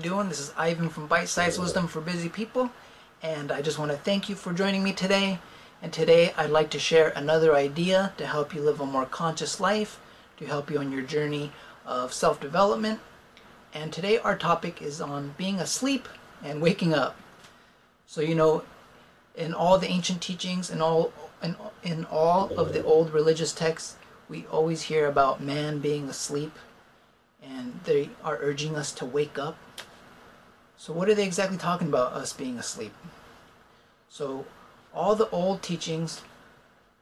doing? This is Ivan from Bite Size Wisdom for Busy People, and I just want to thank you for joining me today. And today I'd like to share another idea to help you live a more conscious life, to help you on your journey of self development. And today our topic is on being asleep and waking up. So, you know, in all the ancient teachings and all in, in all of the old religious texts, we always hear about man being asleep and they are urging us to wake up. So, what are they exactly talking about, us being asleep? So, all the old teachings,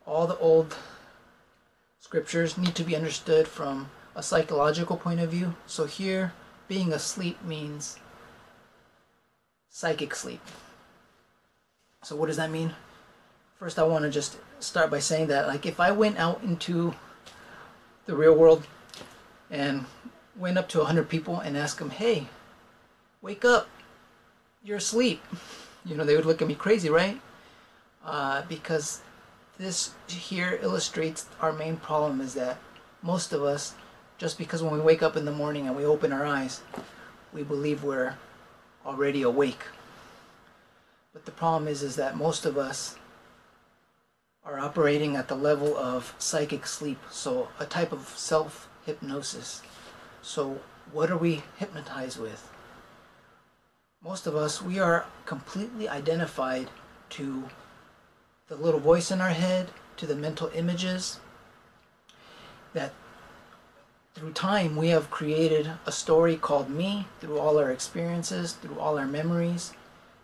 all the old scriptures need to be understood from a psychological point of view. So, here, being asleep means psychic sleep. So, what does that mean? First, I want to just start by saying that, like, if I went out into the real world and went up to 100 people and asked them, hey, wake up, you're asleep. You know, they would look at me crazy, right? Uh, because this here illustrates our main problem is that most of us, just because when we wake up in the morning and we open our eyes, we believe we're already awake. But the problem is, is that most of us are operating at the level of psychic sleep, so a type of self hypnosis. So, what are we hypnotized with? Most of us, we are completely identified to the little voice in our head, to the mental images that through time we have created a story called me through all our experiences, through all our memories,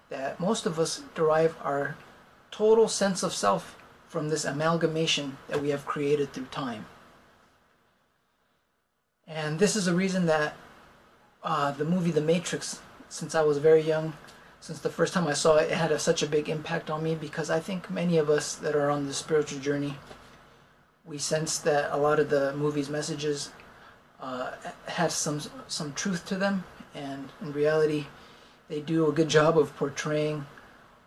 that most of us derive our total sense of self from this amalgamation that we have created through time. And this is a reason that uh, the movie The Matrix, since I was very young, since the first time I saw it, it had a, such a big impact on me because I think many of us that are on the spiritual journey, we sense that a lot of the movie's messages uh, had some some truth to them, and in reality, they do a good job of portraying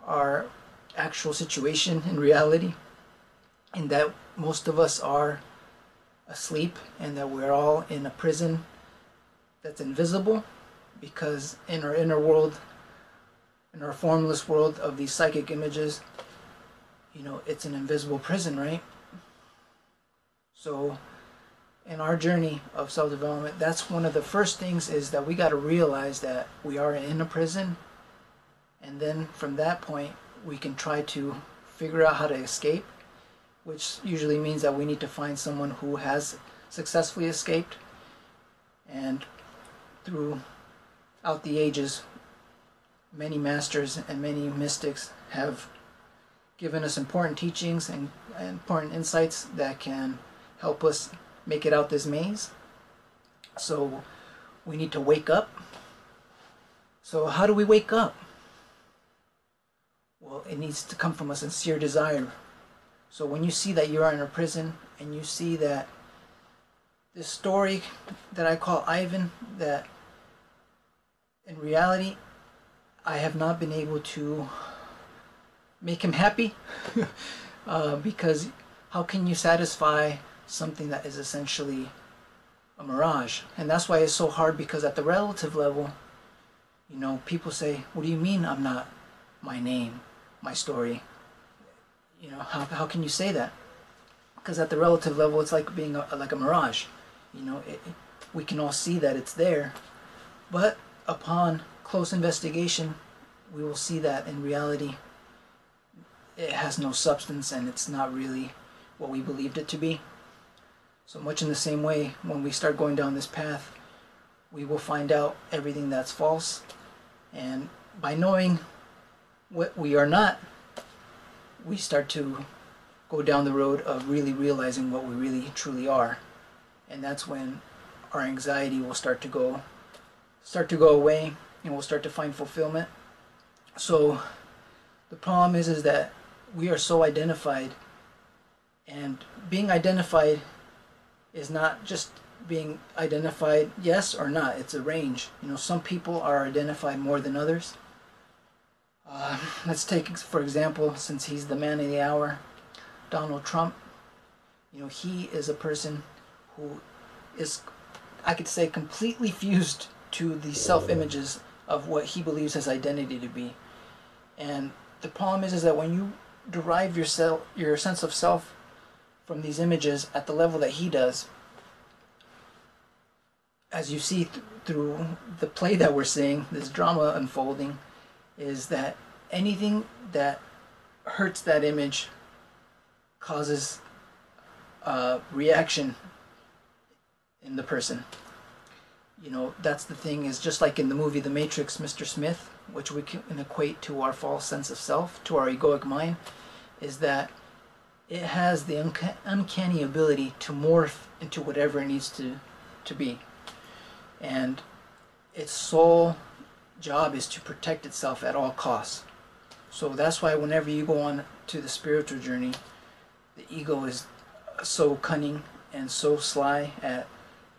our actual situation in reality, in that most of us are asleep and that we're all in a prison that's invisible because in our inner world in our formless world of these psychic images you know it's an invisible prison right so in our journey of self-development that's one of the first things is that we got to realize that we are in a prison and then from that point we can try to figure out how to escape which usually means that we need to find someone who has successfully escaped. And throughout the ages, many masters and many mystics have given us important teachings and important insights that can help us make it out this maze. So we need to wake up. So, how do we wake up? Well, it needs to come from a sincere desire so when you see that you are in a prison and you see that this story that I call Ivan, that in reality I have not been able to make him happy uh, because how can you satisfy something that is essentially a mirage? And that's why it's so hard because at the relative level, you know, people say, What do you mean I'm not my name, my story? you know how, how can you say that because at the relative level it's like being a, like a mirage you know it, we can all see that it's there but upon close investigation we will see that in reality it has no substance and it's not really what we believed it to be so much in the same way when we start going down this path we will find out everything that's false and by knowing what we are not we start to go down the road of really realizing what we really truly are. And that's when our anxiety will start to go start to go away and we'll start to find fulfillment. So the problem is is that we are so identified and being identified is not just being identified yes or not it's a range you know some people are identified more than others uh, let's take, for example, since he's the man of the hour, Donald Trump. You know, he is a person who is, I could say, completely fused to the self images of what he believes his identity to be. And the problem is, is that when you derive your self, your sense of self from these images at the level that he does, as you see th- through the play that we're seeing, this drama unfolding, is that anything that hurts that image causes a reaction in the person. You know, that's the thing, is just like in the movie The Matrix, Mr. Smith, which we can equate to our false sense of self, to our egoic mind, is that it has the unca- uncanny ability to morph into whatever it needs to, to be. And its sole job is to protect itself at all costs. So that's why whenever you go on to the spiritual journey, the ego is so cunning and so sly at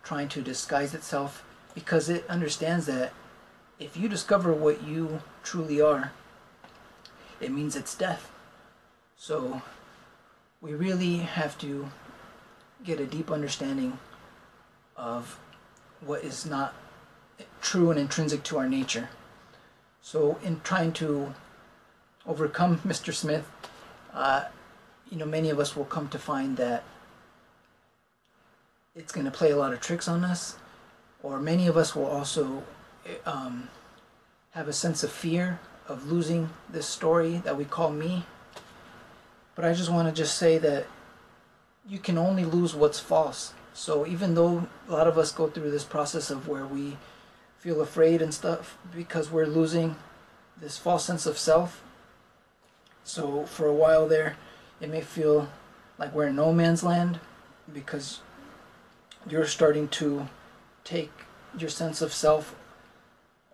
trying to disguise itself because it understands that if you discover what you truly are, it means it's death. So we really have to get a deep understanding of what is not true and intrinsic to our nature. So, in trying to overcome Mr. Smith, uh, you know, many of us will come to find that it's going to play a lot of tricks on us, or many of us will also um, have a sense of fear of losing this story that we call me. But I just want to just say that you can only lose what's false. So even though a lot of us go through this process of where we feel afraid and stuff because we're losing this false sense of self. So for a while there, it may feel like we're in no man's land because you're starting to take your sense of self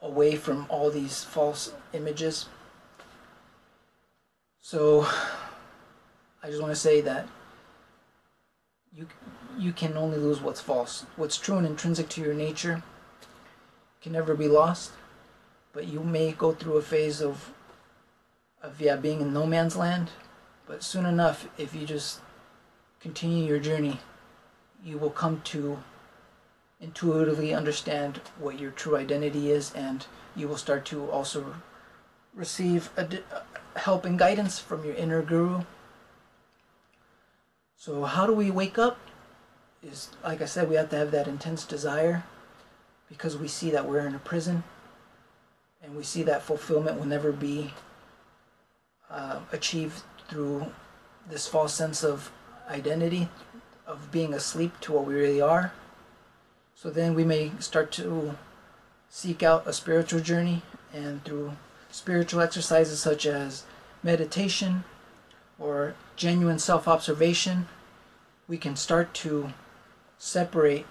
away from all these false images. So I just want to say that you you can only lose what's false. What's true and intrinsic to your nature can never be lost, but you may go through a phase of of yeah being in no man's land, but soon enough if you just continue your journey, you will come to intuitively understand what your true identity is and you will start to also receive help and guidance from your inner guru. So how do we wake up? Is like I said, we have to have that intense desire because we see that we're in a prison and we see that fulfillment will never be uh, achieved through this false sense of identity of being asleep to what we really are so then we may start to seek out a spiritual journey and through spiritual exercises such as meditation or genuine self-observation we can start to separate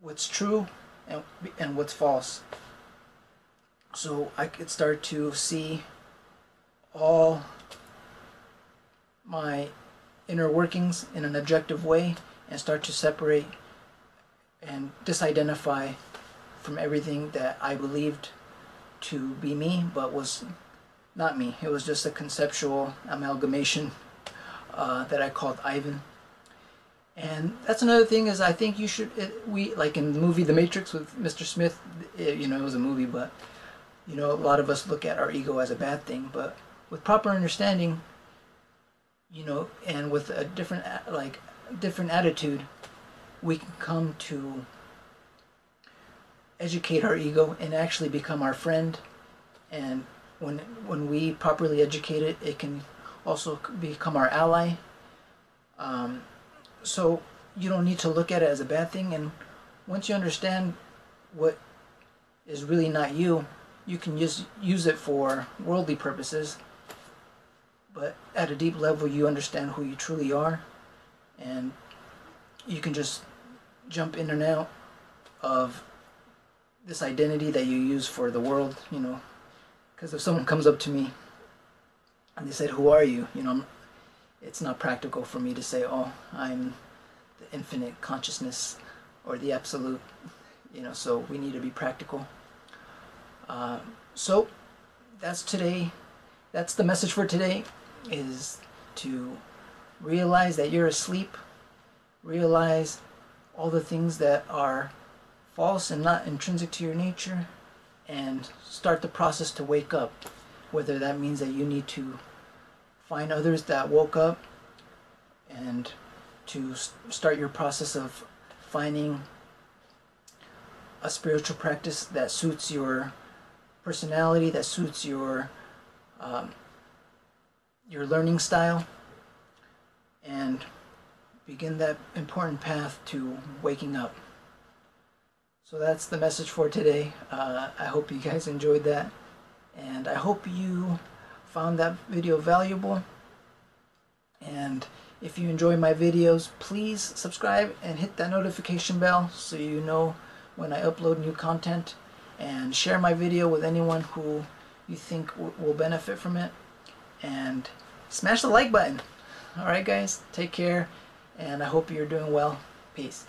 what's true and, and what's false. So I could start to see all my inner workings in an objective way and start to separate and disidentify from everything that I believed to be me but was not me. It was just a conceptual amalgamation uh, that I called Ivan. And that's another thing is I think you should it, we like in the movie The Matrix with Mr. Smith. It, you know it was a movie, but you know a lot of us look at our ego as a bad thing. But with proper understanding, you know, and with a different like different attitude, we can come to educate our ego and actually become our friend. And when when we properly educate it, it can also become our ally. Um, so you don't need to look at it as a bad thing. And once you understand what is really not you, you can just use it for worldly purposes. But at a deep level, you understand who you truly are, and you can just jump in and out of this identity that you use for the world. You know, because if someone comes up to me and they said, "Who are you?" You know, it's not practical for me to say, "Oh, I'm the infinite consciousness or the absolute." You know, so we need to be practical. Uh, so that's today. That's the message for today: is to realize that you're asleep. Realize all the things that are false and not intrinsic to your nature and start the process to wake up. Whether that means that you need to find others that woke up and to start your process of finding a spiritual practice that suits your personality, that suits your um, your learning style, and begin that important path to waking up. So that's the message for today. Uh, I hope you guys enjoyed that, and I hope you found that video valuable. And if you enjoy my videos, please subscribe and hit that notification bell so you know when I upload new content. And share my video with anyone who you think will benefit from it. And smash the like button. Alright, guys, take care, and I hope you're doing well. Peace.